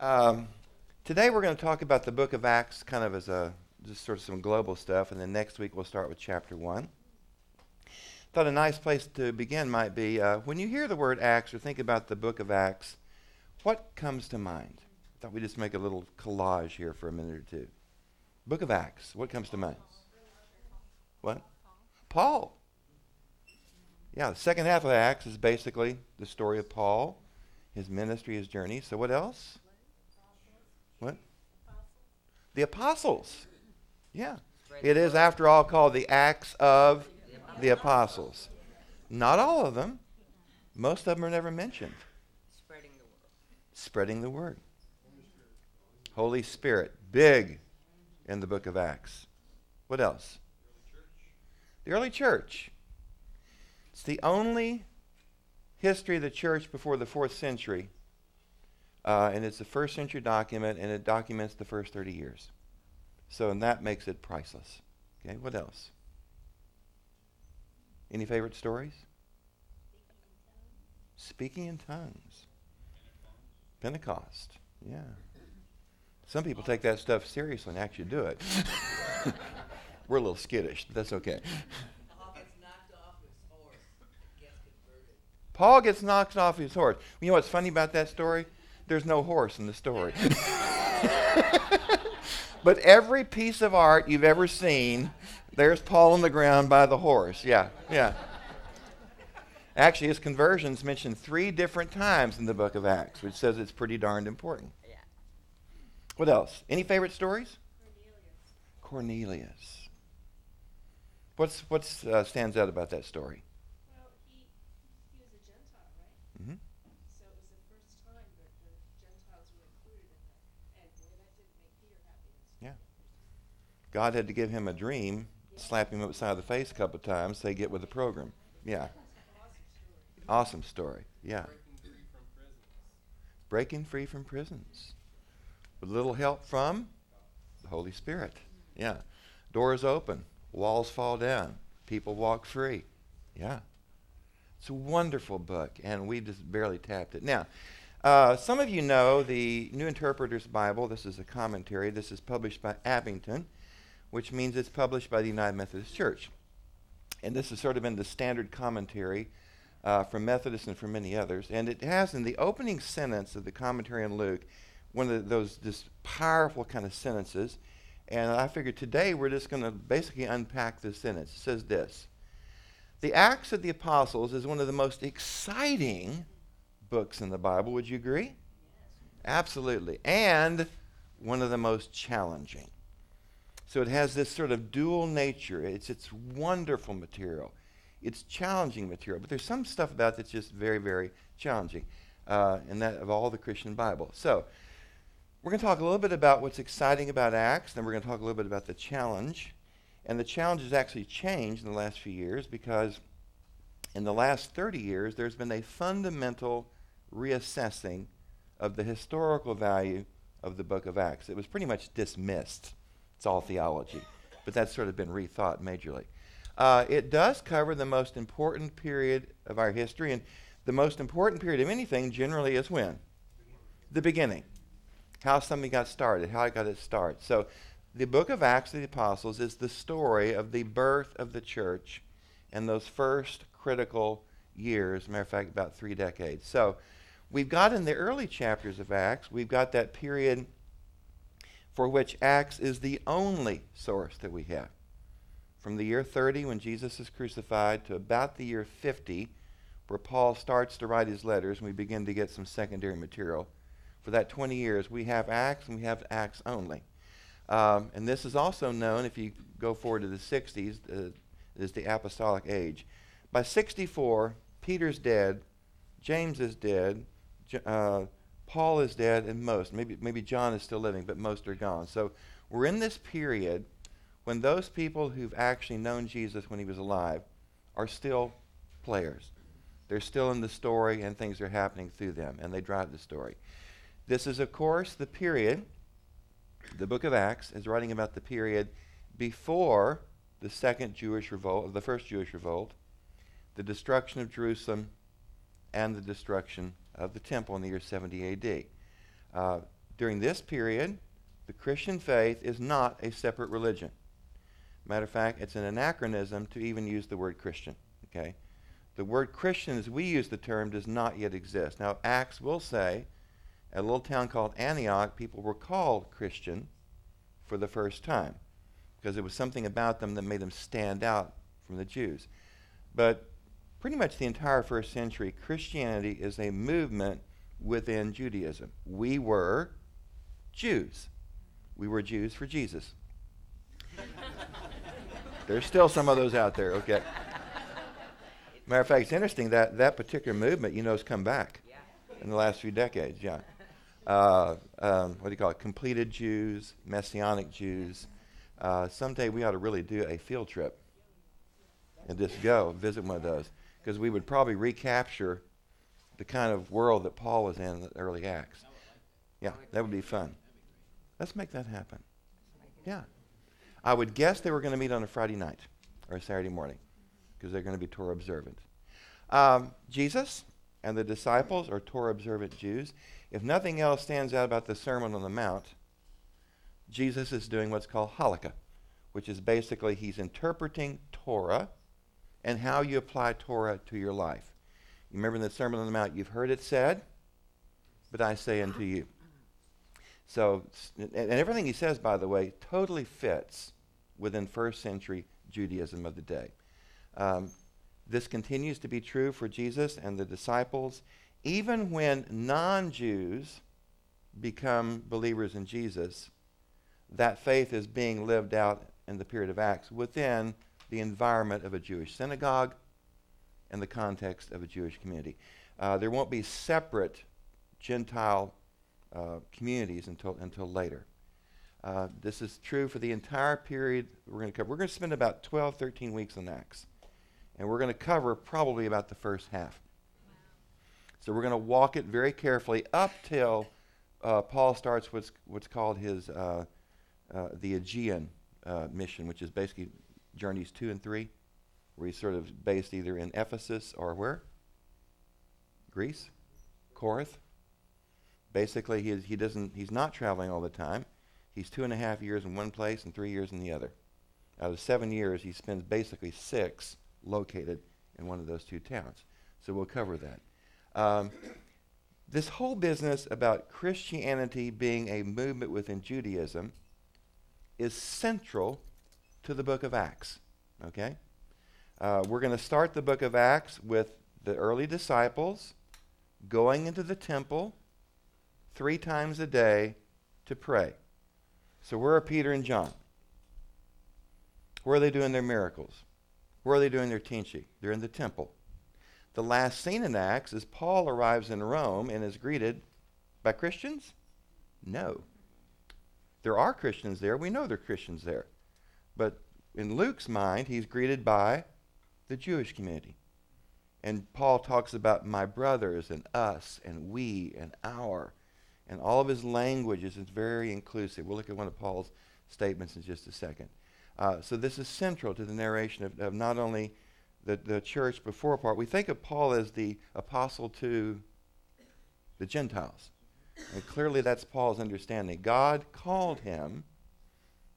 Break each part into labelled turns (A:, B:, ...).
A: Um, today we're going to talk about the book of Acts kind of as a just sort of some global stuff, and then next week we'll start with chapter 1. Thought a nice place to begin might be uh, when you hear the word Acts or think about the book of Acts, what comes to mind? Thought we'd just make a little collage here for a minute or two. Book of Acts, what comes to mind? What? Paul. Yeah, the second half of Acts is basically the story of Paul, his ministry, his journey. So what else? What? The apostles. Yeah. It is, after all, called the Acts of the Apostles. Not all of them. Most of them are never mentioned.
B: Spreading the word.
A: Spreading the word. Holy Spirit, big in the book of Acts. What else? The early church. It's the only history of the church before the fourth century. Uh, and it's a first century document, and it documents the first 30 years. So, and that makes it priceless. Okay, what else? Any favorite stories? Speaking in tongues. Pentecost. Yeah. Some people take that stuff seriously and actually do it. We're a little skittish, but that's okay.
B: Paul gets knocked off his horse and gets converted.
A: Paul gets knocked off his horse. You know what's funny about that story? There's no horse in the story. but every piece of art you've ever seen, there's Paul on the ground by the horse. Yeah, yeah. Actually, his conversion's mentioned three different times in the book of Acts, which says it's pretty darned important.
B: Yeah.
A: What else? Any favorite stories? Cornelius. Cornelius. What's what's uh, stands out about that story?
C: Well, he, he was a Gentile, right?
A: hmm
C: So it was the first time that the Gentiles were included in that. And boy, that didn't make Peter happy.
A: Yeah. God had to give him a dream, slap him upside the face a couple times, say get with the program. Yeah. Awesome story. Yeah. Breaking free from prisons. With little help from the Holy Spirit. Yeah. Doors open, walls fall down, people walk free. Yeah. It's a wonderful book, and we just barely tapped it. Now, uh, some of you know the New Interpreter's Bible. This is a commentary. This is published by Abingdon, which means it's published by the United Methodist Church. And this has sort of been the standard commentary uh, from Methodists and from many others. And it has in the opening sentence of the commentary on Luke one of those just powerful kind of sentences. And I figured today we're just going to basically unpack this sentence. It says this The Acts of the Apostles is one of the most exciting books in the Bible. Would you agree? Absolutely. And one of the most challenging. So it has this sort of dual nature. It's, it's wonderful material. It's challenging material. But there's some stuff about it that's just very, very challenging. Uh, and that of all the Christian Bible. So we're going to talk a little bit about what's exciting about Acts, then we're going to talk a little bit about the challenge. And the challenge has actually changed in the last few years because in the last 30 years, there's been a fundamental reassessing of the historical value of the book of Acts. It was pretty much dismissed. It's all theology. But that's sort of been rethought majorly. Uh, it does cover the most important period of our history, and the most important period of anything generally is when? The beginning. How something got started, how it got its start. So the book of Acts of the Apostles is the story of the birth of the church and those first critical years, matter of fact, about three decades. So we've got in the early chapters of Acts, we've got that period for which Acts is the only source that we have. From the year 30, when Jesus is crucified, to about the year 50, where Paul starts to write his letters, and we begin to get some secondary material. For that 20 years, we have Acts and we have Acts only. Um, and this is also known, if you go forward to the 60s, uh, is the apostolic age. By 64, Peter's dead, James is dead, uh, Paul is dead, and most, maybe, maybe John is still living, but most are gone. So we're in this period when those people who've actually known Jesus when he was alive are still players. They're still in the story, and things are happening through them, and they drive the story. This is, of course, the period, the book of Acts is writing about the period before the second Jewish revolt, the first Jewish revolt, the destruction of Jerusalem, and the destruction of the temple in the year 70 AD. Uh, during this period, the Christian faith is not a separate religion. Matter of fact, it's an anachronism to even use the word Christian. Okay? The word Christian, as we use the term, does not yet exist. Now, Acts will say, at a little town called Antioch, people were called Christian for the first time because there was something about them that made them stand out from the Jews. But pretty much the entire first century, Christianity is a movement within Judaism. We were Jews. We were Jews for Jesus. There's still some of those out there, okay? Matter of fact, it's interesting that that particular movement, you know, has come back in the last few decades, yeah. Uh, um, what do you call it? Completed Jews, Messianic Jews. Uh, someday we ought to really do a field trip and just go visit one of those because we would probably recapture the kind of world that Paul was in in the early Acts. Yeah, that would be fun. Let's make that happen. Yeah. I would guess they were going to meet on a Friday night or a Saturday morning because they're going to be Torah observant. Um, Jesus and the disciples are Torah observant Jews. If nothing else stands out about the Sermon on the Mount, Jesus is doing what's called halakha, which is basically he's interpreting Torah and how you apply Torah to your life. You remember in the Sermon on the Mount, you've heard it said, but I say unto you. So, and everything he says, by the way, totally fits within first century Judaism of the day. Um, this continues to be true for Jesus and the disciples. Even when non Jews become believers in Jesus, that faith is being lived out in the period of Acts within the environment of a Jewish synagogue and the context of a Jewish community. Uh, there won't be separate Gentile uh, communities until, until later. Uh, this is true for the entire period we're going to cover. We're going to spend about 12, 13 weeks in Acts. And we're going to cover probably about the first half. So we're going to walk it very carefully up till uh, Paul starts what's, what's called his uh, uh, the Aegean mission, which is basically journeys two and three, where he's sort of based either in Ephesus or where? Greece, Corinth, Basically, he, is, he doesn't, he's not traveling all the time. He's two and a half years in one place and three years in the other. Out of seven years, he spends basically six located in one of those two towns. So we'll cover that. Um, this whole business about Christianity being a movement within Judaism is central to the book of Acts. Okay? Uh, we're going to start the book of Acts with the early disciples going into the temple three times a day to pray. So, where are Peter and John? Where are they doing their miracles? Where are they doing their teaching? They're in the temple. The last scene in Acts is Paul arrives in Rome and is greeted by Christians? No. There are Christians there. We know there are Christians there. But in Luke's mind, he's greeted by the Jewish community. And Paul talks about my brothers and us and we and our. And all of his languages is very inclusive. We'll look at one of Paul's statements in just a second. Uh, so this is central to the narration of, of not only the, the church before part. We think of Paul as the apostle to the Gentiles. And clearly that's Paul's understanding. God called him,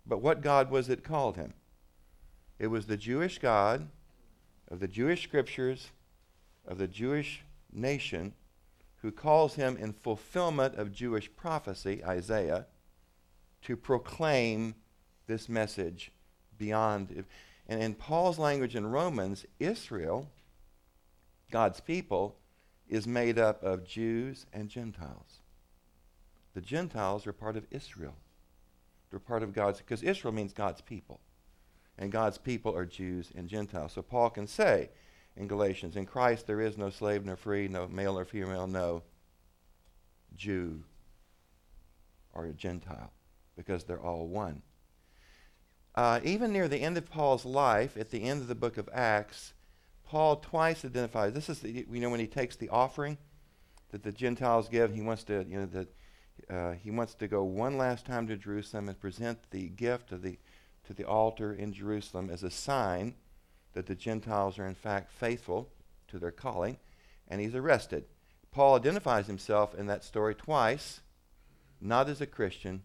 A: but what God was it called him? It was the Jewish God of the Jewish scriptures, of the Jewish nation, who calls him in fulfillment of Jewish prophecy, Isaiah, to proclaim this message beyond. And in Paul's language in Romans, Israel, God's people, is made up of Jews and Gentiles. The Gentiles are part of Israel. They're part of God's, because Israel means God's people. And God's people are Jews and Gentiles. So Paul can say, in Galatians. In Christ there is no slave nor free, no male or female, no Jew or Gentile, because they're all one. Uh, even near the end of Paul's life, at the end of the book of Acts, Paul twice identifies. This is the, you know when he takes the offering that the Gentiles give. He wants to you know that uh, he wants to go one last time to Jerusalem and present the gift of the to the altar in Jerusalem as a sign that the Gentiles are in fact faithful to their calling, and he's arrested. Paul identifies himself in that story twice not as a Christian.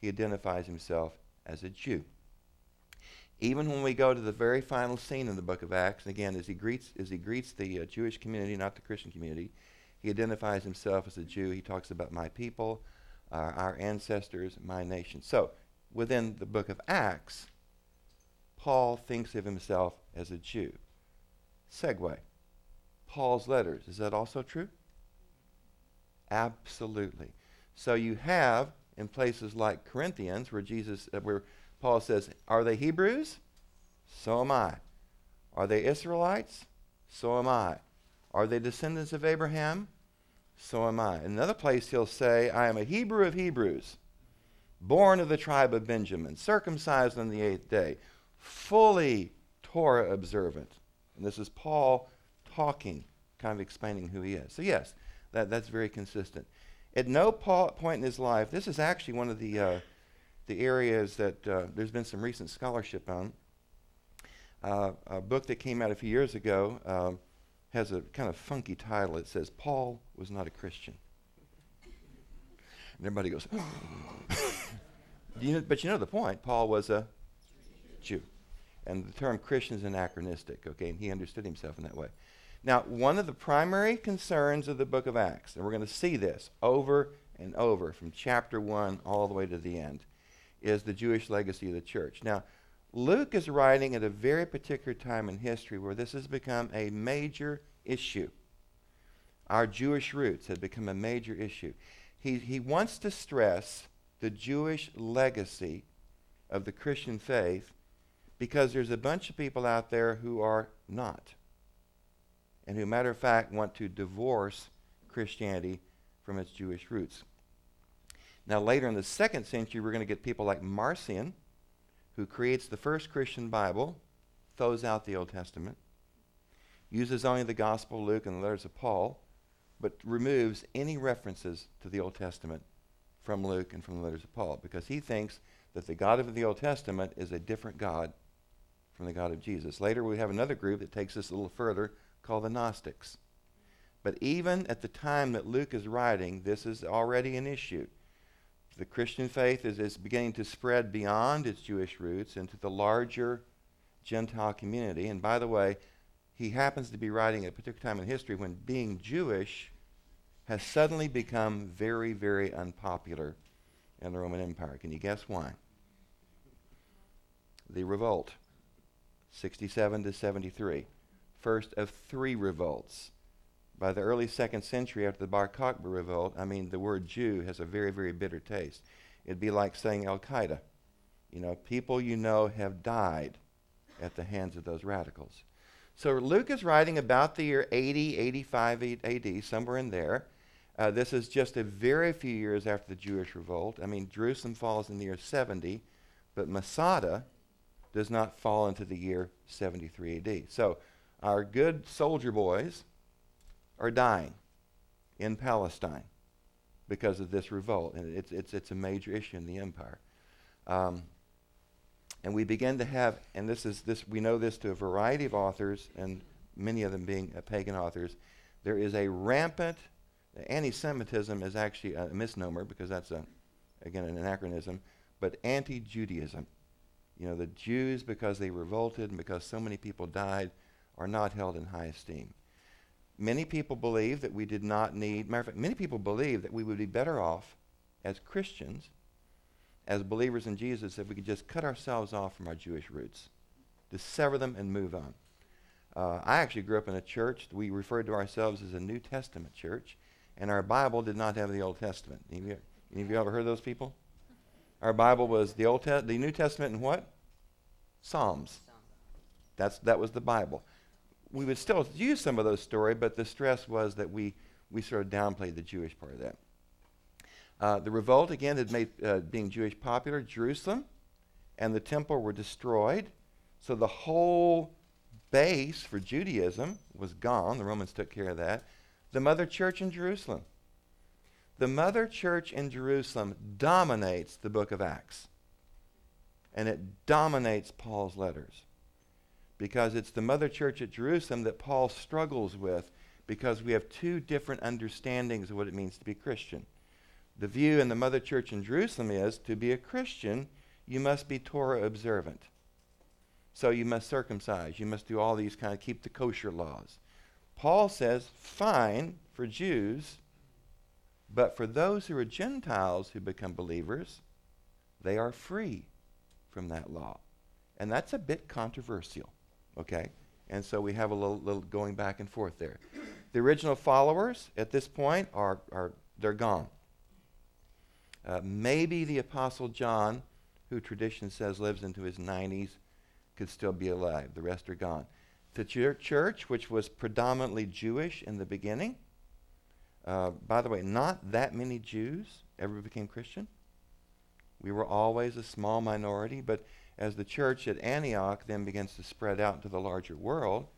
A: He identifies himself as a Jew. Even when we go to the very final scene in the book of Acts, again, as he greets, as he greets the uh, Jewish community, not the Christian community, he identifies himself as a Jew. He talks about my people, uh, our ancestors, my nation. So, within the book of Acts, Paul thinks of himself as a Jew. Segue. Paul's letters, is that also true? Absolutely. So you have in places like Corinthians where Jesus uh, where Paul says, "Are they Hebrews? So am I. Are they Israelites? So am I. Are they descendants of Abraham? So am I." Another place he'll say, "I am a Hebrew of Hebrews, born of the tribe of Benjamin, circumcised on the 8th day, fully Torah observant." And this is Paul talking, kind of explaining who he is. So yes, that, that's very consistent. At no point in his life, this is actually one of the, uh, the areas that uh, there's been some recent scholarship on. Uh, a book that came out a few years ago um, has a kind of funky title. It says, Paul was not a Christian. And everybody goes, you know, but you know the point. Paul was a Jew. And the term Christian is anachronistic, okay? And he understood himself in that way. Now, one of the primary concerns of the book of Acts, and we're going to see this over and over from chapter 1 all the way to the end, is the Jewish legacy of the church. Now, Luke is writing at a very particular time in history where this has become a major issue. Our Jewish roots have become a major issue. He, he wants to stress the Jewish legacy of the Christian faith because there's a bunch of people out there who are not and who, matter of fact, want to divorce Christianity from its Jewish roots. Now, later in the second century, we're going to get people like Marcion, who creates the first Christian Bible, throws out the Old Testament, uses only the Gospel Luke and the letters of Paul, but removes any references to the Old Testament from Luke and from the letters of Paul because he thinks that the God of the Old Testament is a different God from the God of Jesus. Later, we have another group that takes this a little further called the Gnostics. But even at the time that Luke is writing, this is already an issue. The Christian faith is, is beginning to spread beyond its Jewish roots into the larger Gentile community. And by the way, he happens to be writing at a particular time in history when being Jewish has suddenly become very, very unpopular in the Roman Empire. Can you guess why? The revolt, 67 to 73 first of three revolts. By the early second century, after the Bar Kokhba revolt, I mean, the word Jew has a very, very bitter taste. It'd be like saying Al Qaeda. You know, people you know have died at the hands of those radicals. So Luke is writing about the year 80, 85 AD, somewhere in there. Uh, this is just a very few years after the Jewish revolt. I mean, Jerusalem falls in the year 70, but Masada does not fall into the year 73 AD. So our good soldier boys are dying in Palestine because of this revolt. And it's, it's, it's a major issue in the empire. Um, and we begin to have, and this is this, we know this to a variety of authors, and many of them being uh, pagan authors, there is a rampant anti-Semitism is actually a misnomer because that's a, again an anachronism, but anti-Judaism. You know, the Jews because they revolted and because so many people died, are not held in high esteem. Many people believe that we did not need, matter of fact, many people believe that we would be better off as Christians, as believers in Jesus, if we could just cut ourselves off from our Jewish roots, to sever them and move on. Uh, I actually grew up in a church. We referred to ourselves as a New Testament church, and our Bible did not have the Old Testament. Any of you, any of you ever heard those people? Our Bible was the Old Te- the New Testament and what? Psalms. That's that was the Bible we would still use some of those stories, but the stress was that we, we sort of downplayed the Jewish part of that. Uh, the revolt, again, had made uh, being Jewish popular. Jerusalem and the temple were destroyed. So the whole base for Judaism was gone. The Romans took care of that. The mother church in Jerusalem. The mother church in Jerusalem dominates the book of Acts. And it dominates Paul's letters because it's the mother church at Jerusalem that Paul struggles with because we have two different understandings of what it means to be Christian. The view in the mother church in Jerusalem is to be a Christian, you must be Torah observant. So you must circumcise. You must do all these kind of keep the kosher laws. Paul says, fine for Jews, but for those who are Gentiles who become believers, they are free from that law. And that's a bit controversial, okay? And so we have a little, little going back and forth there. The original followers at this point are, are they're gone. Uh, maybe the Apostle John, who tradition says lives into his 90s, could still be alive. The rest are gone. The ch- church, which was predominantly Jewish in the beginning, uh, by the way, not that many Jews ever became Christian. We were always a small minority, but as the church at Antioch then begins to spread out into the larger world,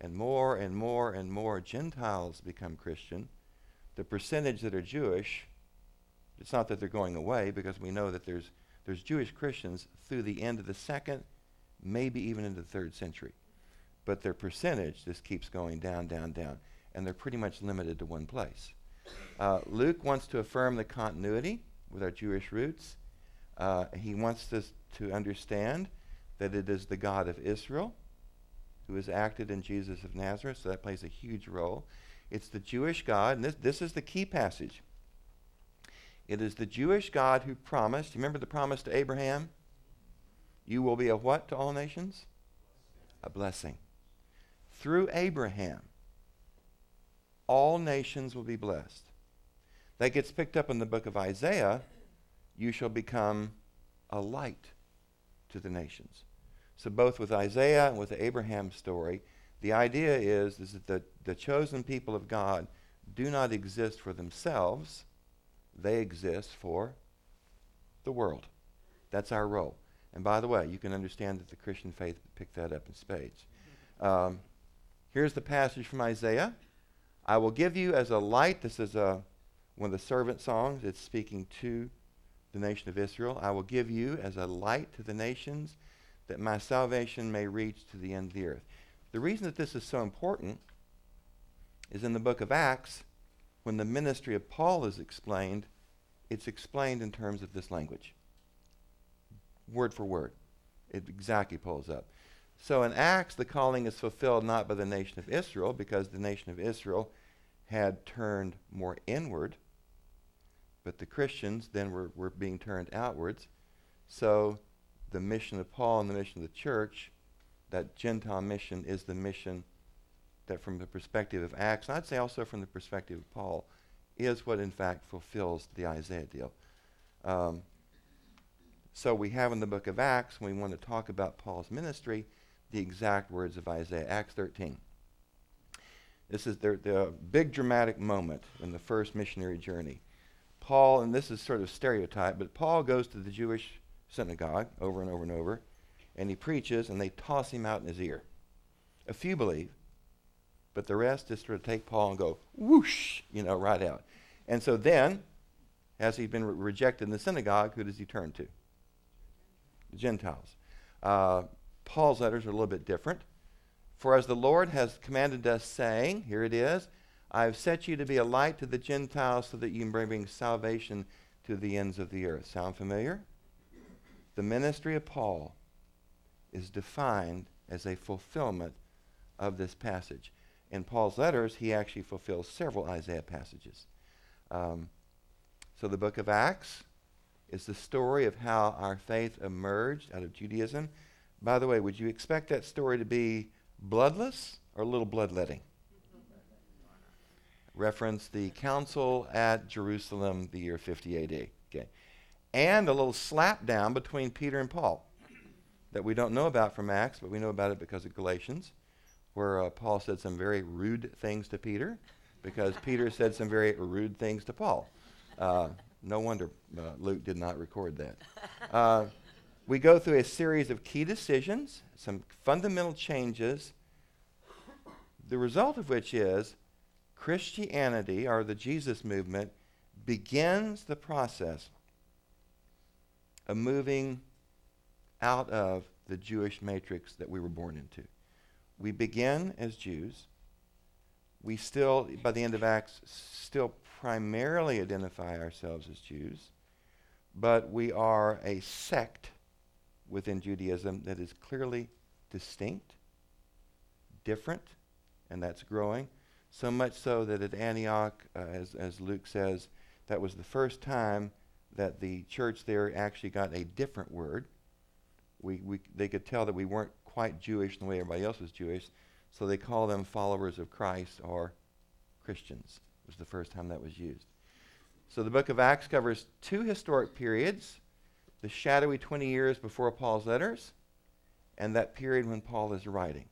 A: and more and more and more Gentiles become Christian, the percentage that are Jewish, it's not that they're going away because we know that there's, there's Jewish Christians through the end of the second, maybe even into the third century. But their percentage just keeps going down, down, down. And they're pretty much limited to one place. Uh, Luke wants to affirm the continuity with our Jewish roots. Uh, he wants us to understand that it is the God of Israel who has acted in Jesus of Nazareth, so that plays a huge role. It's the Jewish God, and this, this is the key passage. It is the Jewish God who promised, remember the promise to Abraham? You will be a what to all nations? A blessing. Through Abraham, all nations will be blessed. That gets picked up in the book of Isaiah. You shall become a light to the nations. So, both with Isaiah and with the Abraham story, the idea is, is that the, the chosen people of God do not exist for themselves, they exist for the world. That's our role. And by the way, you can understand that the Christian faith picked that up in spades. Um, here's the passage from Isaiah I will give you as a light. This is a, one of the servant songs. It's speaking to the nation of Israel. I will give you as a light to the nations that my salvation may reach to the end of the earth. The reason that this is so important is in the book of Acts, when the ministry of Paul is explained, it's explained in terms of this language, word for word. It exactly pulls up. So in Acts, the calling is fulfilled not by the nation of Israel, because the nation of Israel had turned more inward, but the Christians then were, were being turned outwards. So the mission of Paul and the mission of the church, that Gentile mission is the mission that, from the perspective of Acts, and I'd say also from the perspective of Paul, is what in fact fulfills the Isaiah deal. Um, so we have in the book of Acts, when we want to talk about Paul's ministry, the exact words of Isaiah. Acts 13. This is the, the big dramatic moment in the first missionary journey. Paul, and this is sort of stereotype, but Paul goes to the Jewish synagogue over and over and over, and he preaches, and they toss him out in his ear. A few believe, but the rest just sort of take Paul and go whoosh, you know, right out. And so then, as he's been re- rejected in the synagogue, who does he turn to? The Gentiles. Uh, Paul's letters are a little bit different. For as the Lord has commanded us, saying, Here it is, I have set you to be a light to the Gentiles so that you may bring salvation to the ends of the earth. Sound familiar? The ministry of Paul is defined as a fulfillment of this passage. In Paul's letters, he actually fulfills several Isaiah passages. Um, so the book of Acts is the story of how our faith emerged out of Judaism. By the way, would you expect that story to be bloodless or a little bloodletting? Reference the council at Jerusalem, the year 50 AD. Okay. And a little slap down between Peter and Paul that we don't know about from Acts, but we know about it because of Galatians, where uh, Paul said some very rude things to Peter because Peter said some very rude things to Paul. Uh, no wonder uh, Luke did not record that. Uh, we go through a series of key decisions, some fundamental changes, the result of which is Christianity, or the Jesus movement, begins the process of moving out of the Jewish matrix that we were born into. We begin as Jews. We still, by the end of Acts, still primarily identify ourselves as Jews, but we are a sect within Judaism that is clearly distinct, different, and that's growing. So much so that at Antioch, uh, as, as Luke says, that was the first time that the church there actually got a different word. We, we, they could tell that we weren't quite Jewish in the way everybody else was Jewish, so they call them followers of Christ or Christians. It was the first time that was used. So the book of Acts covers two historic periods the shadowy 20 years before Paul's letters and that period when Paul is writing.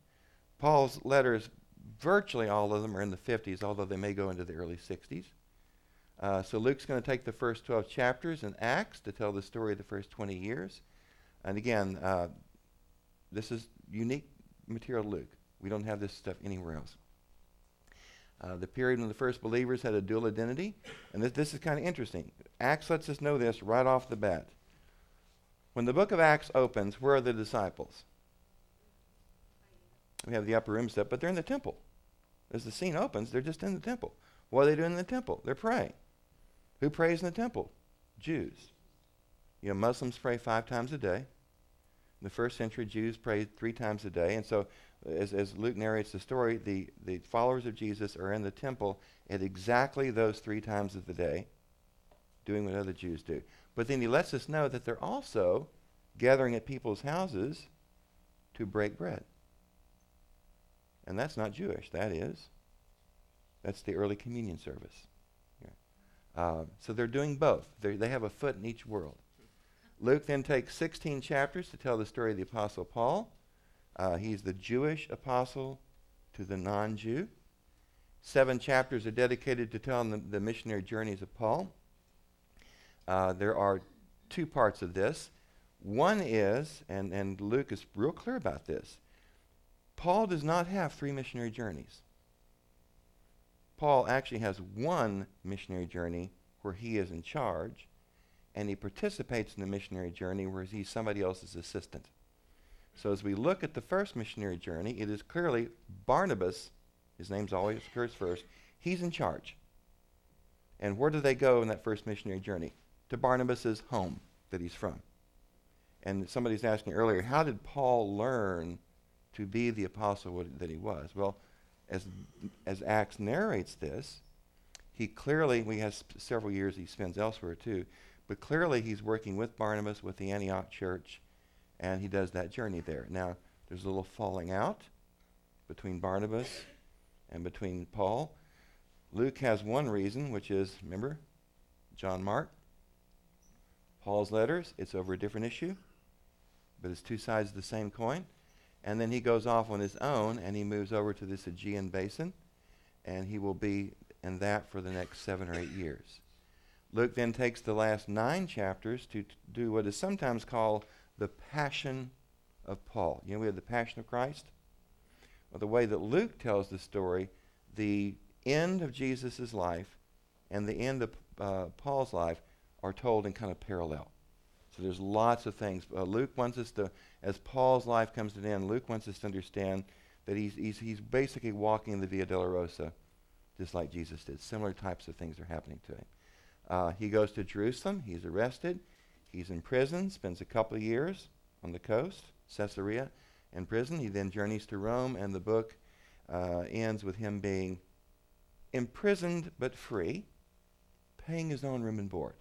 A: Paul's letters, virtually all of them are in the 50s, although they may go into the early 60s. Uh, so Luke's going to take the first 12 chapters in Acts to tell the story of the first 20 years. And again, uh, this is unique material Luke. We don't have this stuff anywhere else. Uh, the period when the first believers had a dual identity. And this, this is kind of interesting. Acts lets us know this right off the bat. When the book of Acts opens, where are the disciples? We have the upper room stuff, but they're in the temple. As the scene opens, they're just in the temple. What are they doing in the temple? They're praying. Who prays in the temple? Jews. You know, Muslims pray five times a day. In the first century, Jews prayed three times a day. And so, as, as Luke narrates the story, the, the followers of Jesus are in the temple at exactly those three times of the day, doing what other Jews do. But then he lets us know that they're also gathering at people's houses to break bread. And that's not Jewish, that is. That's the early communion service. Yeah. Uh, so they're doing both. They're, they have a foot in each world. Luke then takes 16 chapters to tell the story of the Apostle Paul. Uh, he's the Jewish apostle to the non Jew. Seven chapters are dedicated to telling the, the missionary journeys of Paul. Uh, there are two parts of this. One is, and, and Luke is real clear about this, Paul does not have three missionary journeys. Paul actually has one missionary journey where he is in charge, and he participates in the missionary journey where he's somebody else's assistant. So as we look at the first missionary journey, it is clearly Barnabas, his name's always occurs first, he's in charge. And where do they go in that first missionary journey? to Barnabas' home that he's from. And somebody's asking earlier, how did Paul learn to be the apostle that he was? Well, as, as Acts narrates this, he clearly, we have several years he spends elsewhere too, but clearly he's working with Barnabas, with the Antioch church, and he does that journey there. Now, there's a little falling out between Barnabas and between Paul. Luke has one reason, which is, remember, John Mark Paul's letters, it's over a different issue, but it's two sides of the same coin. And then he goes off on his own and he moves over to this Aegean basin, and he will be in that for the next seven or eight years. Luke then takes the last nine chapters to t- do what is sometimes called the Passion of Paul. You know, we have the Passion of Christ. Well, the way that Luke tells the story, the end of Jesus' life and the end of uh, Paul's life are told in kind of parallel. So there's lots of things. Uh, Luke wants us to, as Paul's life comes to an end, Luke wants us to understand that he's, he's, he's basically walking the Via Dolorosa just like Jesus did. Similar types of things are happening to him. Uh, he goes to Jerusalem. He's arrested. He's in prison, spends a couple of years on the coast, Caesarea, in prison. He then journeys to Rome, and the book uh, ends with him being imprisoned but free, paying his own room and board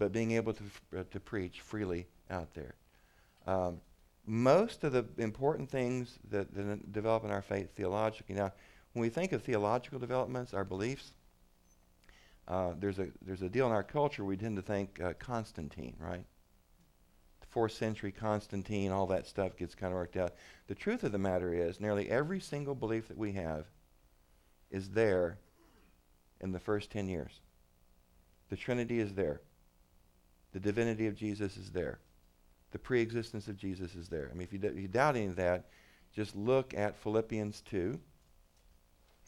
A: but being able to, uh, to preach freely out there. Um, most of the important things that, that, develop in our faith theologically. Now, when we think of theological developments, our beliefs, uh, there's a there's a deal in our culture we tend to think uh, Constantine, right? The fourth century Constantine, all that stuff gets kind of worked out. The truth of the matter is, nearly every single belief that we have is there in the first ten years. The Trinity is there. The divinity of Jesus is there. The pre-existence of Jesus is there. I mean, if, you you doubt any of that, just look at Philippians 2.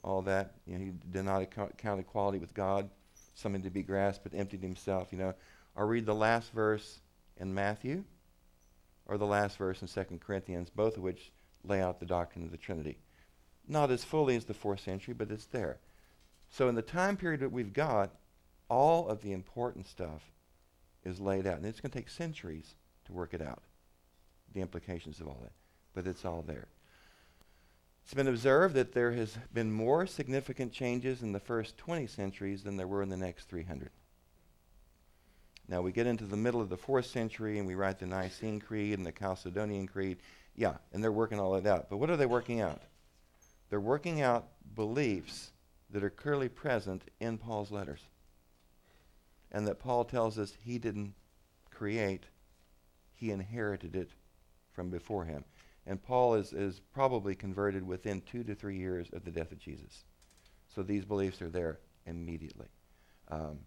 A: All that, you know, he did not count equality with God, something to be grasped, but emptied himself, you know. Or read the last verse in Matthew or the last verse in 2 Corinthians, both of which lay out the doctrine of the Trinity. Not as fully as the fourth century, but it's there. So in the time period that we've got, all of the important stuff is laid out. And it's going to take centuries to work it out, the implications of all that. But it's all there. It's been observed that there has been more significant changes in the first 20 centuries than there were in the next 300. Now we get into the middle of the fourth century and we write the Nicene Creed and the Chalcedonian Creed. Yeah, and they're working all that out. But what are they working out? They're working out beliefs that are clearly present in Paul's letters. And that Paul tells us he didn't create, he inherited it from before him. And Paul is, is probably converted within two to three years of the death of Jesus. So these beliefs are there immediately. Um,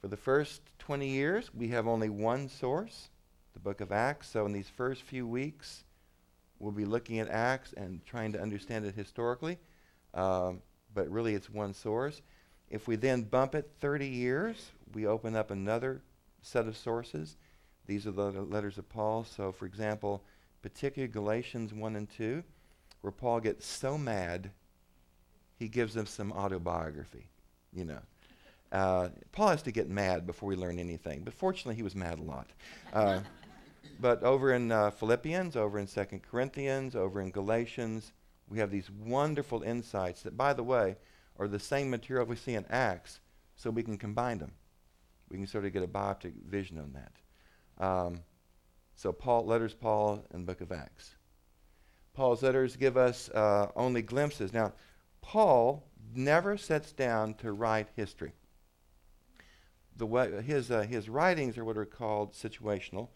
A: for the first 20 years, we have only one source, the book of Acts. So in these first few weeks, we'll be looking at Acts and trying to understand it historically. Um, but really, it's one source. If we then bump it 30 years, we open up another set of sources. These are the letters of Paul. So, for example, particularly Galatians 1 and 2, where Paul gets so mad, he gives them some autobiography, you know. Uh, Paul has to get mad before we learn anything, but fortunately, he was mad a lot. Uh, but over in uh, Philippians, over in Second Corinthians, over in Galatians, we have these wonderful insights that, by the way, are the same material we see in Acts, so we can combine them. We can sort of get a bioptic vision on that. Um, so Paul, letters Paul and book of Acts. Paul's letters give us uh, only glimpses. Now, Paul never sets down to write history. The way, his, uh, his writings are what are called situational,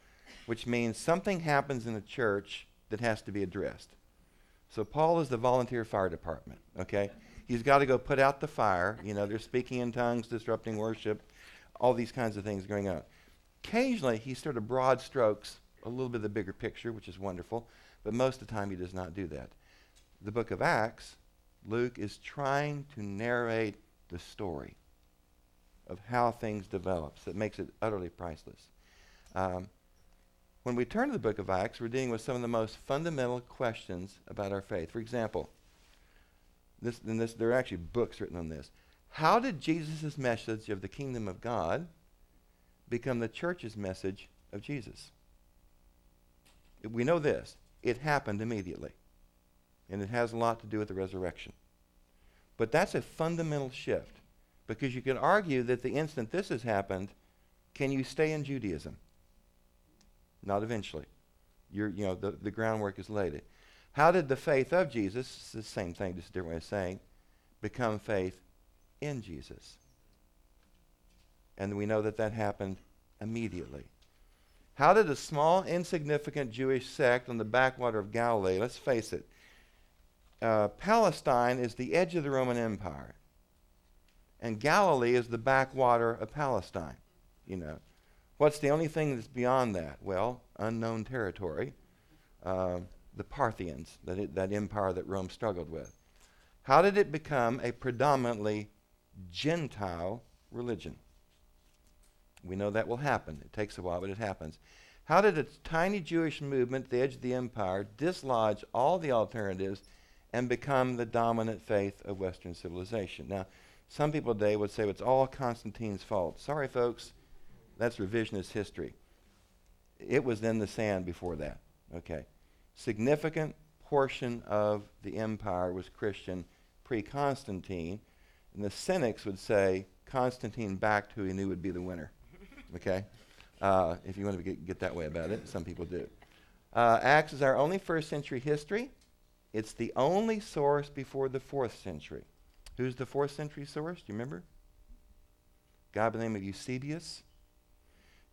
A: which means something happens in a church that has to be addressed. So Paul is the volunteer fire department, okay? He's got to go put out the fire. You know, they're speaking in tongues, disrupting worship, all these kinds of things going on. Occasionally, he sort of broad strokes a little bit of the bigger picture, which is wonderful, but most of the time he does not do that. The book of Acts, Luke is trying to narrate the story of how things develop. that makes it utterly priceless. Um, when we turn to the book of Acts, we're dealing with some of the most fundamental questions about our faith. For example, this, and this, there are actually books written on this. How did Jesus' message of the kingdom of God become the church's message of Jesus? We know this. It happened immediately. And it has a lot to do with the resurrection. But that's a fundamental shift. Because you can argue that the instant this has happened, can you stay in Judaism? Not eventually. You're, you know, the, the groundwork is laid. How did the faith of Jesus, it's the same thing, just a different way of saying, become faith in Jesus? And we know that that happened immediately. How did a small, insignificant Jewish sect on the backwater of Galilee, let's face it, uh, Palestine is the edge of the Roman Empire, and Galilee is the backwater of Palestine, you know. What's the only thing that's beyond that? Well, unknown territory. Uh, the Parthians, that, it, that empire that Rome struggled with. How did it become a predominantly Gentile religion? We know that will happen. It takes a while, but it happens. How did a tiny Jewish movement at the edge of the empire dislodge all the alternatives and become the dominant faith of Western civilization? Now, some people today would say it's all Constantine's fault. Sorry, folks. That's revisionist history. It was in the sand before that. Okay. Significant portion of the empire was Christian pre Constantine. And the cynics would say Constantine backed who he knew would be the winner. Okay? Uh, if you want to get, get, that way about it, some people do. Uh, Acts is our only first century history. It's the only source before the fourth century. Who's the fourth century source? Do you remember? guy by the name of Eusebius.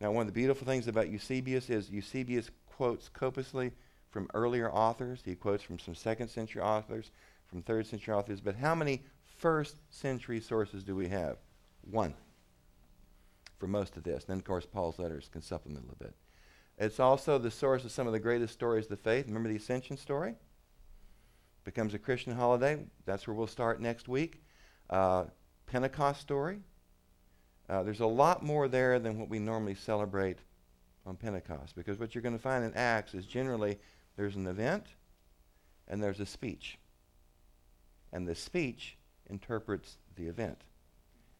A: Now, one of the beautiful things about Eusebius is Eusebius quotes copiously from earlier authors. He quotes from some second century authors, from third century authors. But how many first century sources do we have? One for most of this. And then, of course, Paul's letters can supplement a little bit. It's also the source of some of the greatest stories of the faith. Remember the Ascension story? Becomes a Christian holiday. That's where we'll start next week. Uh, Pentecost story. Uh, there's a lot more there than what we normally celebrate on Pentecost because what you're going to find in Acts is generally there's an event and there's a speech. And the speech interprets the event.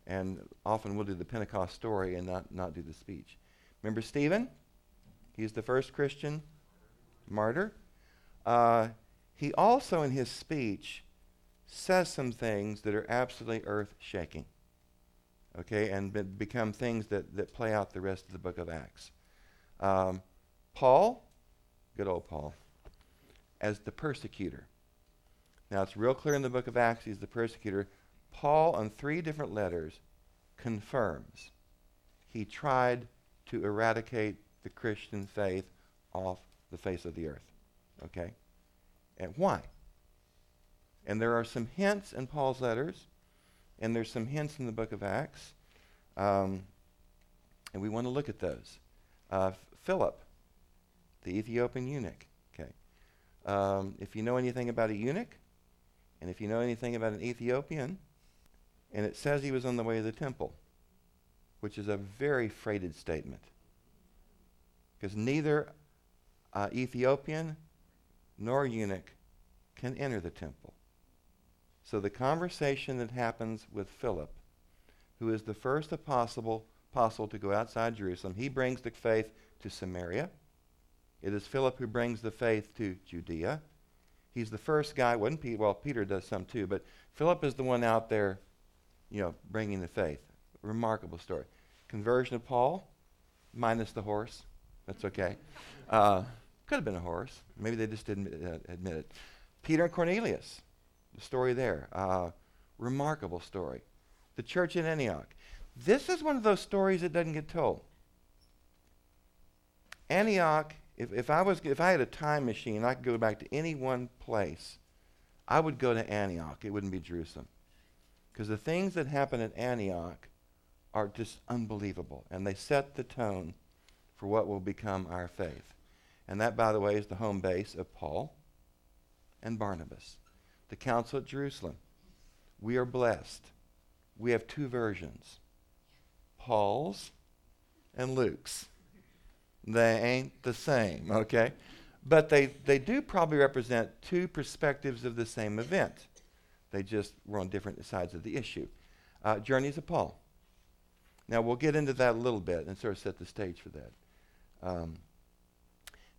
A: And often we'll do the Pentecost story and not, not do the speech. Remember Stephen? He's the first Christian martyr. Uh, he also, in his speech, says some things that are absolutely earth shaking. Okay, and be- become things that, that play out the rest of the book of Acts. Um, Paul, good old Paul, as the persecutor. Now, it's real clear in the book of Acts he's the persecutor. Paul, on three different letters, confirms he tried to eradicate the Christian faith off the face of the earth. Okay? And why? And there are some hints in Paul's letters, and there's some hints in the book of Acts, um, and we want to look at those. Uh, Philip, the Ethiopian eunuch. Um, if you know anything about a eunuch, and if you know anything about an Ethiopian, and it says he was on the way to the temple, which is a very freighted statement. Because neither uh, Ethiopian nor eunuch can enter the temple. So the conversation that happens with Philip, who is the first apostle, apostle to go outside Jerusalem, he brings the faith to Samaria. It is Philip who brings the faith to Judea. He's the first guy, wasn't Peter, well, Peter does some too, but Philip is the one out there, you know, bringing the faith. Remarkable story. Conversion of Paul, minus the horse. That's okay. Uh, could have been a horse. Maybe they just didn't uh, admit it. Peter and Cornelius, the story there. Uh, remarkable story. The church in Antioch. This is one of those stories that doesn't get told. Antioch, if, if, I was, if I had a time machine, I could go back to any one place, I would go to Antioch. It wouldn't be Jerusalem. Because the things that happen at Antioch are just unbelievable. And they set the tone for what will become our faith. And that, by the way, is the home base of Paul and Barnabas. The council at Jerusalem. We are blessed. We have two versions Paul's and Luke's. They ain't the same, okay? But they, they do probably represent two perspectives of the same event. They just were on different sides of the issue. Uh, Journeys of Paul. Now, we'll get into that a little bit and sort of set the stage for that. Um,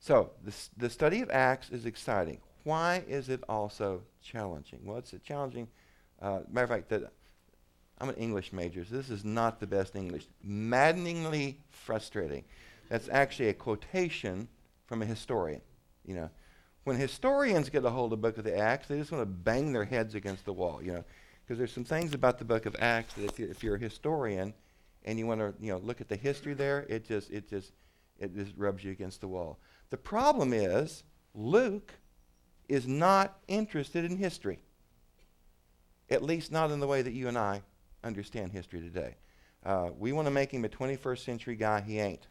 A: so, the, the study of Acts is exciting. Why is it also challenging? Well, it's challenging. Uh, matter of fact, that I'm an English major, so this is not the best English. Maddeningly frustrating. That's actually a quotation from a historian. You know, when historians get a hold of the book of the Acts, they just want to bang their heads against the wall. You know, because there's some things about the book of Acts that if you're, if you're a historian and you want to you know look at the history there, it just it just it just rubs you against the wall. The problem is Luke is not interested in history. At least not in the way that you and I understand history today. Uh, we want to make him a 21st century guy. He ain't.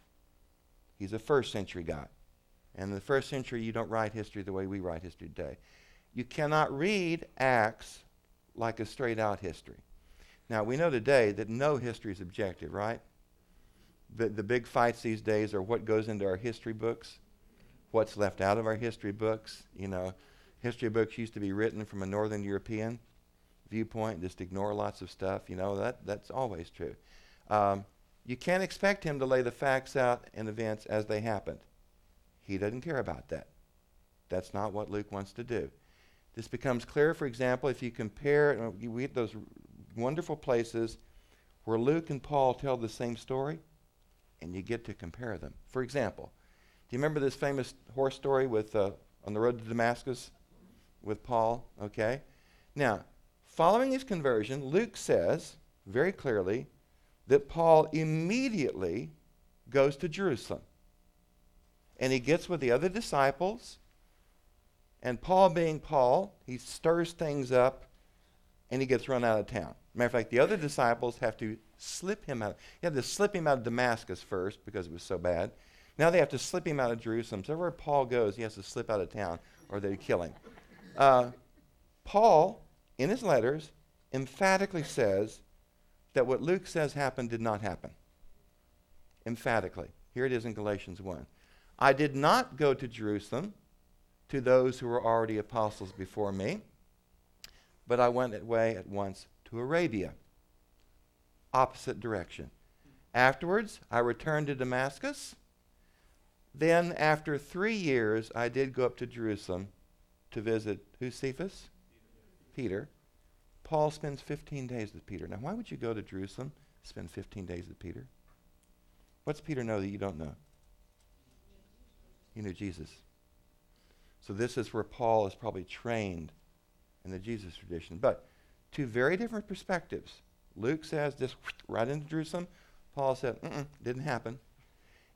A: He's a first century guy. And in the first century, you don't write history the way we write history today. You cannot read Acts like a straight out history. Now, we know today that no history is objective, right? The, the big fights these days are what goes into our history books, what's left out of our history books. You know, history books used to be written from a Northern European viewpoint, just ignore lots of stuff. You know, that, that's always true. Um, you can't expect him to lay the facts out and events as they happened. He doesn't care about that. That's not what Luke wants to do. This becomes clear, for example, if you compare you read those wonderful places where Luke and Paul tell the same story, and you get to compare them. For example, do you remember this famous horse story with uh, on the road to Damascus with Paul? Okay. Now, following his conversion, Luke says very clearly that Paul immediately goes to Jerusalem. And he gets with the other disciples. And Paul, being Paul, he stirs things up and he gets run out of town. Matter of fact, the other disciples have to slip him out. You have to slip him out of Damascus first because it was so bad. Now they have to slip him out of Jerusalem. So wherever Paul goes, he has to slip out of town or they kill him. Uh, Paul, in his letters, emphatically says that what Luke says happened did not happen. Emphatically. Here it is in Galatians 1. I did not go to Jerusalem to those who were already apostles before me, but I went away at once to Arabia. Opposite direction. Afterwards, I returned to Damascus. Then, after three years, I did go up to Jerusalem to visit who's Cephas? Peter. Paul spends 15 days with Peter. Now, why would you go to Jerusalem, spend 15 days with Peter? What's Peter know that you don't know? He knew Jesus. So this is where Paul is probably trained in the Jesus tradition. But two very different perspectives. Luke says this right into Jerusalem. Paul said, didn't happen.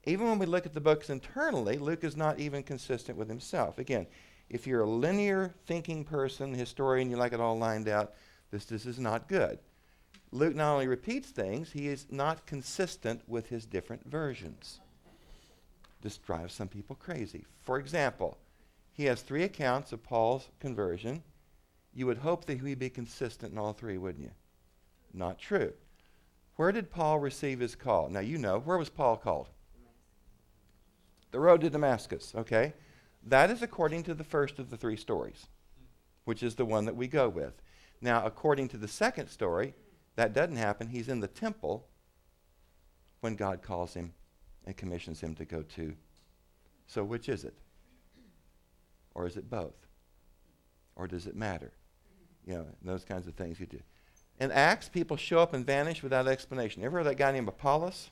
A: Even when we look at the books internally, Luke is not even consistent with himself. Again, if you're a linear thinking person, historian, you like it all lined out, this, this is not good. Luke not only repeats things, he is not consistent with his different versions. This drives some people crazy. For example, he has three accounts of Paul's conversion. You would hope that he'd be consistent in all three, wouldn't you? Not true. Where did Paul receive his call? Now, you know, where was Paul called? The road to Damascus, okay? That is according to the first of the three stories, which is the one that we go with. Now, according to the second story, that doesn't happen. He's in the temple when God calls him and commissions him to go to. So, which is it? Or is it both? Or does it matter? You know, those kinds of things you do. In Acts, people show up and vanish without explanation. Ever heard that guy named Apollos?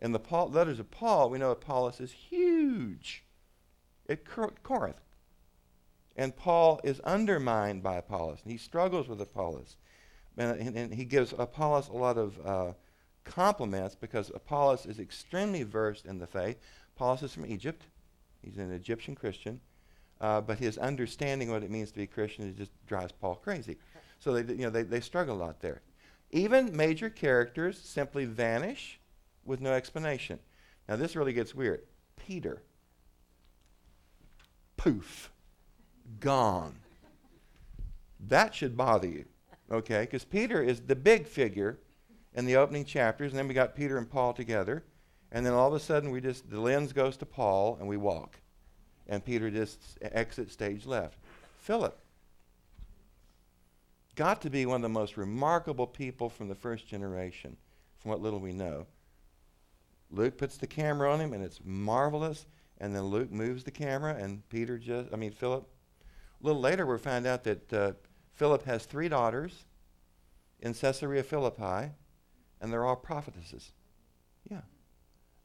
A: In the Paul, letters of Paul, we know Apollos is huge at Corinth. And Paul is undermined by Apollos, and he struggles with Apollos. And, and, and he gives Apollos a lot of uh, compliments because Apollos is extremely versed in the faith. Apollos is from Egypt, he's an Egyptian Christian. Uh, but his understanding what it means to be Christian just drives Paul crazy. So they, you know, they, they struggle a lot there. Even major characters simply vanish with no explanation. Now, this really gets weird. Peter, poof, gone. That should bother you, okay? Because Peter is the big figure in the opening chapters, and then we got Peter and Paul together, and then all of a sudden we just, the lens goes to Paul, and we walk. And Peter just exits stage left. Philip, got to be one of the most remarkable people from the first generation, from what little we know. Luke puts the camera on him, and it's marvelous. And then Luke moves the camera, and Peter just, I mean, Philip. Little later, we find out that uh, Philip has three daughters in Caesarea Philippi, and they're all prophetesses. Yeah.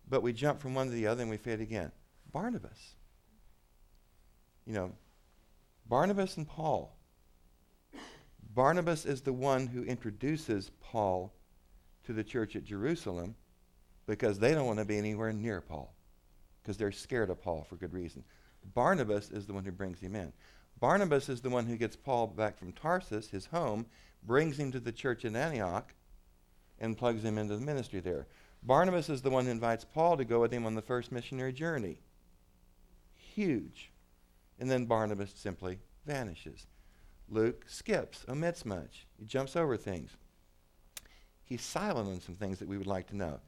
A: But we jump from one to the other, and we fade again. Barnabas. You know, Barnabas and Paul Barnabas is the one who introduces Paul to the church at Jerusalem because they don't want to be anywhere near Paul because they're scared of Paul for good reason. Barnabas is the one who brings him in. Barnabas is the one who gets Paul back from Tarsus, his home, brings him to the church in Antioch, and plugs him into the ministry there. Barnabas is the one who invites Paul to go with him on the first missionary journey. Huge. And then Barnabas simply vanishes. Luke skips, omits much. He jumps over things. He's silent on some things that we would like to know.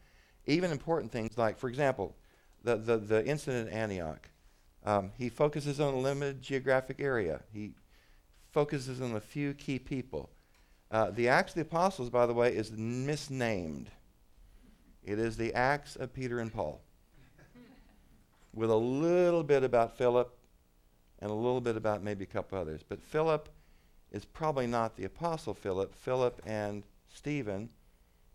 A: Even important things like, for example, the, the, the incident at Antioch. Um, he focuses on a limited geographic area. He focuses on a few key people. Uh, the Acts of the Apostles, by the way, is misnamed. It is the Acts of Peter and Paul, with a little bit about Philip and a little bit about maybe a couple others. But Philip is probably not the Apostle Philip. Philip and Stephen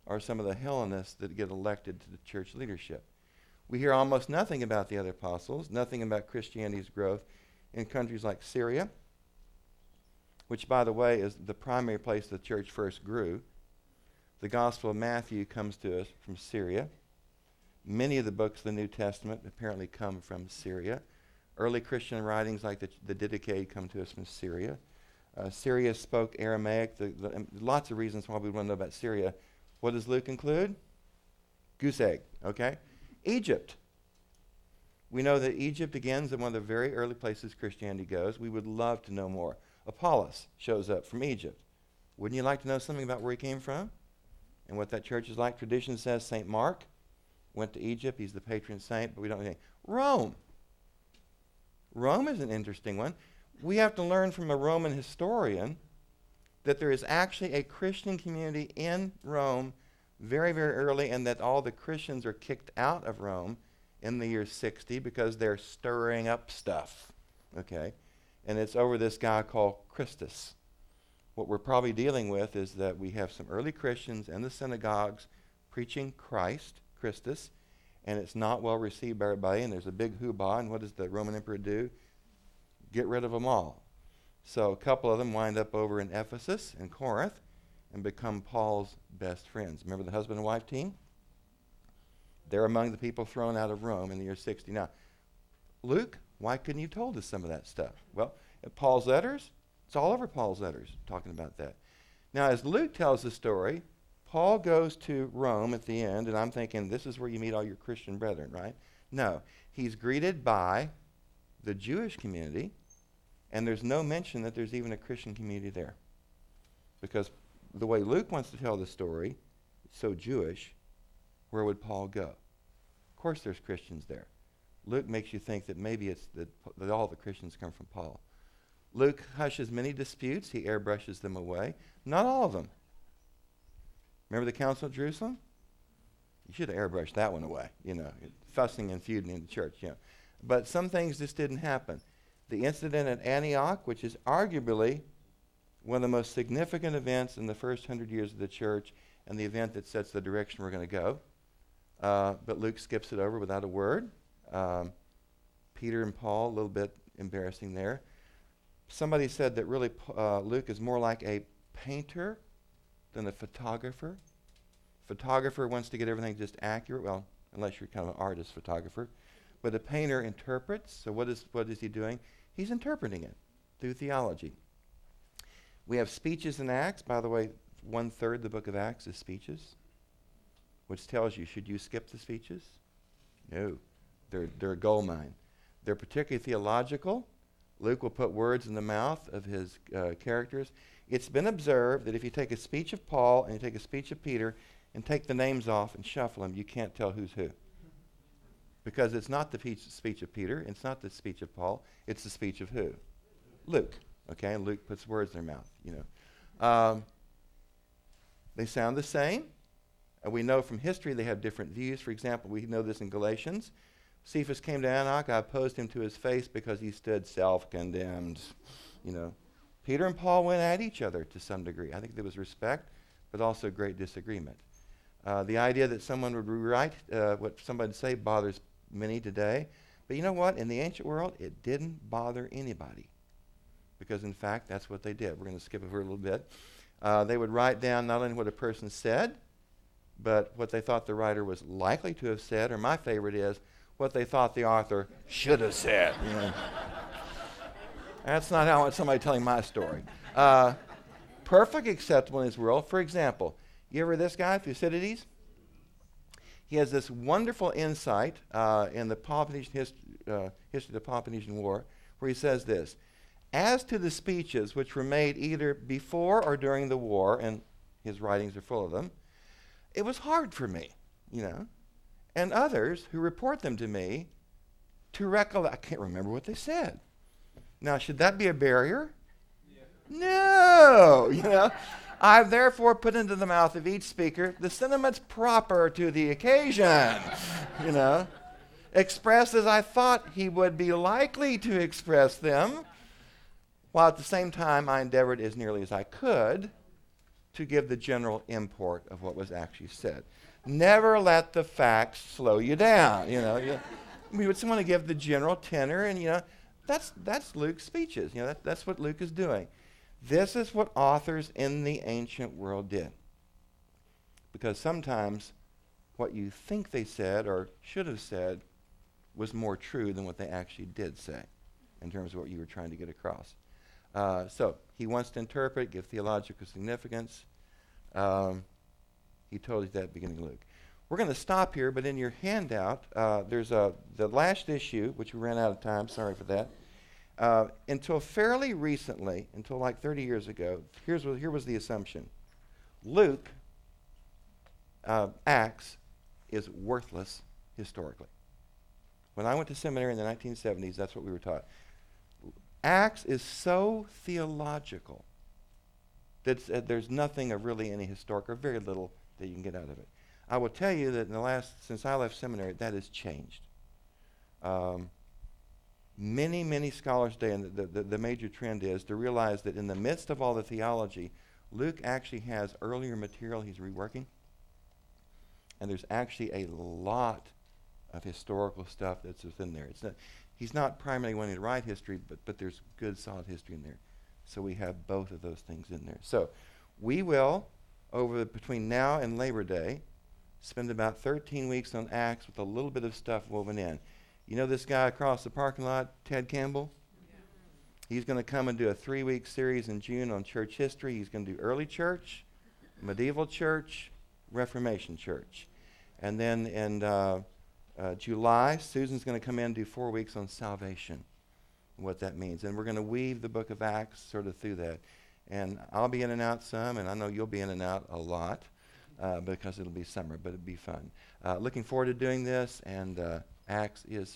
A: are some of the Hellenists that get elected to the church leadership. We hear almost nothing about the other apostles, nothing about Christianity's growth in countries like Syria, which, by the way, is the primary place the church first grew. The Gospel of Matthew comes to us from Syria. Many of the books of the New Testament apparently come from Syria. Early Christian writings like the, the Didache come to us from Syria. Uh, Syria spoke Aramaic. The, the, lots of reasons why we want to know about Syria. What does Luke include? Goose egg, okay? Egypt. We know that Egypt, again, is one of the very early places Christianity goes. We would love to know more. Apollos shows up from Egypt. Wouldn't you like to know something about where he came from and what that church is like? Tradition says St. Mark went to Egypt. He's the patron saint, but we don't know anything. Rome. Rome is an interesting one. We have to learn from a Roman historian that there is actually a Christian community in Rome very, very early, and that all the Christians are kicked out of Rome in the year 60 because they're stirring up stuff. Okay? And it's over this guy called Christus. What we're probably dealing with is that we have some early Christians in the synagogues preaching Christ, Christus, and it's not well received by everybody, and there's a big hoobah, and what does the Roman emperor do? Get rid of them all. So a couple of them wind up over in Ephesus and Corinth and become Paul's best friends. Remember the husband and wife team? They're among the people thrown out of Rome in the year 60. Now, Luke, why couldn't you have told us some of that stuff? Well, Paul's letters, it's all over Paul's letters talking about that. Now, as Luke tells the story, Paul goes to Rome at the end, and I'm thinking this is where you meet all your Christian brethren, right? No. He's greeted by the Jewish community, and there's no mention that there's even a Christian community there. Because the way Luke wants to tell the story, so Jewish, where would Paul go? Of course, there's Christians there. Luke makes you think that maybe it's that, that all the Christians come from Paul. Luke hushes many disputes, he airbrushes them away. Not all of them. Remember the Council of Jerusalem? You should have airbrushed that one away, you know, fussing and feuding in the church, you know. But some things just didn't happen. The incident at Antioch, which is arguably one of the most significant events in the first hundred years of the church and the event that sets the direction we're going to go. Uh, but Luke skips it over without a word. Um, Peter and Paul, a little bit embarrassing there. Somebody said that really uh, Luke is more like a painter than a photographer. Photographer wants to get everything just accurate. Well, unless you're kind of an artist photographer. But a painter interprets. So what is, what is he doing? He's interpreting it through theology. We have speeches in Acts. By the way, one third the book of Acts is speeches, which tells you should you skip the speeches? No. They're, they're a gold mine. They're particularly theological. Luke will put words in the mouth of his uh, characters. It's been observed that if you take a speech of Paul and you take a speech of Peter and take the names off and shuffle them, you can't tell who's who. Because it's not the speech of Peter, it's not the speech of Paul, it's the speech of who? Luke. Okay, and Luke puts words in their mouth, you know. Um, they sound the same. And we know from history they have different views. For example, we know this in Galatians. Cephas came to Antioch. I opposed him to his face because he stood self condemned. You know, Peter and Paul went at each other to some degree. I think there was respect, but also great disagreement. Uh, the idea that someone would rewrite uh, what somebody would say bothers many today. But you know what? In the ancient world, it didn't bother anybody. Because, in fact, that's what they did. We're going to skip over a little bit. Uh, they would write down not only what a person said, but what they thought the writer was likely to have said, or my favorite is what they thought the author should have said. You know? That's not how I want somebody telling my story. Uh, perfect acceptable in his world. For example, you ever this guy, Thucydides? He has this wonderful insight uh, in the Peloponnesian hist- uh, history of the Peloponnesian War, where he says this: As to the speeches which were made either before or during the war, and his writings are full of them, it was hard for me, you know, and others who report them to me, to recollect. I can't remember what they said. Now, should that be a barrier? Yeah. No, you know. I've therefore put into the mouth of each speaker the sentiments proper to the occasion, you know, expressed as I thought he would be likely to express them, while at the same time I endeavored as nearly as I could to give the general import of what was actually said. Never let the facts slow you down, you know. You, we would want to give the general tenor, and you know, that's, that's Luke's speeches. You know, that, that's what Luke is doing. This is what authors in the ancient world did. Because sometimes what you think they said or should have said was more true than what they actually did say in terms of what you were trying to get across. Uh, so he wants to interpret, give theological significance. Um, he told us that beginning Luke. We're going to stop here, but in your handout, uh, there's a, the last issue, which we ran out of time. Sorry for that. Uh, until fairly recently, until like 30 years ago, here's what, here was the assumption Luke, uh, Acts, is worthless historically. When I went to seminary in the 1970s, that's what we were taught. Acts is so theological that uh, there's nothing of really any historic or very little that you can get out of it. I will tell you that in the last, since I left seminary, that has changed. Um, many, many scholars today, and the, the, the major trend is to realize that in the midst of all the theology, Luke actually has earlier material he's reworking. And there's actually a lot of historical stuff that's within there. It's not, he's not primarily wanting to write history, but, but there's good, solid history in there. So we have both of those things in there. So we will, over between now and Labor Day, spend about 13 weeks on Acts with a little bit of stuff woven in. You know this guy across the parking lot, Ted Campbell? He's going to come and do a three week series in June on church history. He's going to do early church, medieval church, Reformation church. And then in uh, uh, July, Susan's going to come in and do four weeks on salvation, what that means. And we're going to weave the book of Acts sort of through that. And I'll be in and out some, and I know you'll be in and out a lot uh, because it'll be summer, but it'll be fun. Uh, looking forward to doing this, and uh, Acts is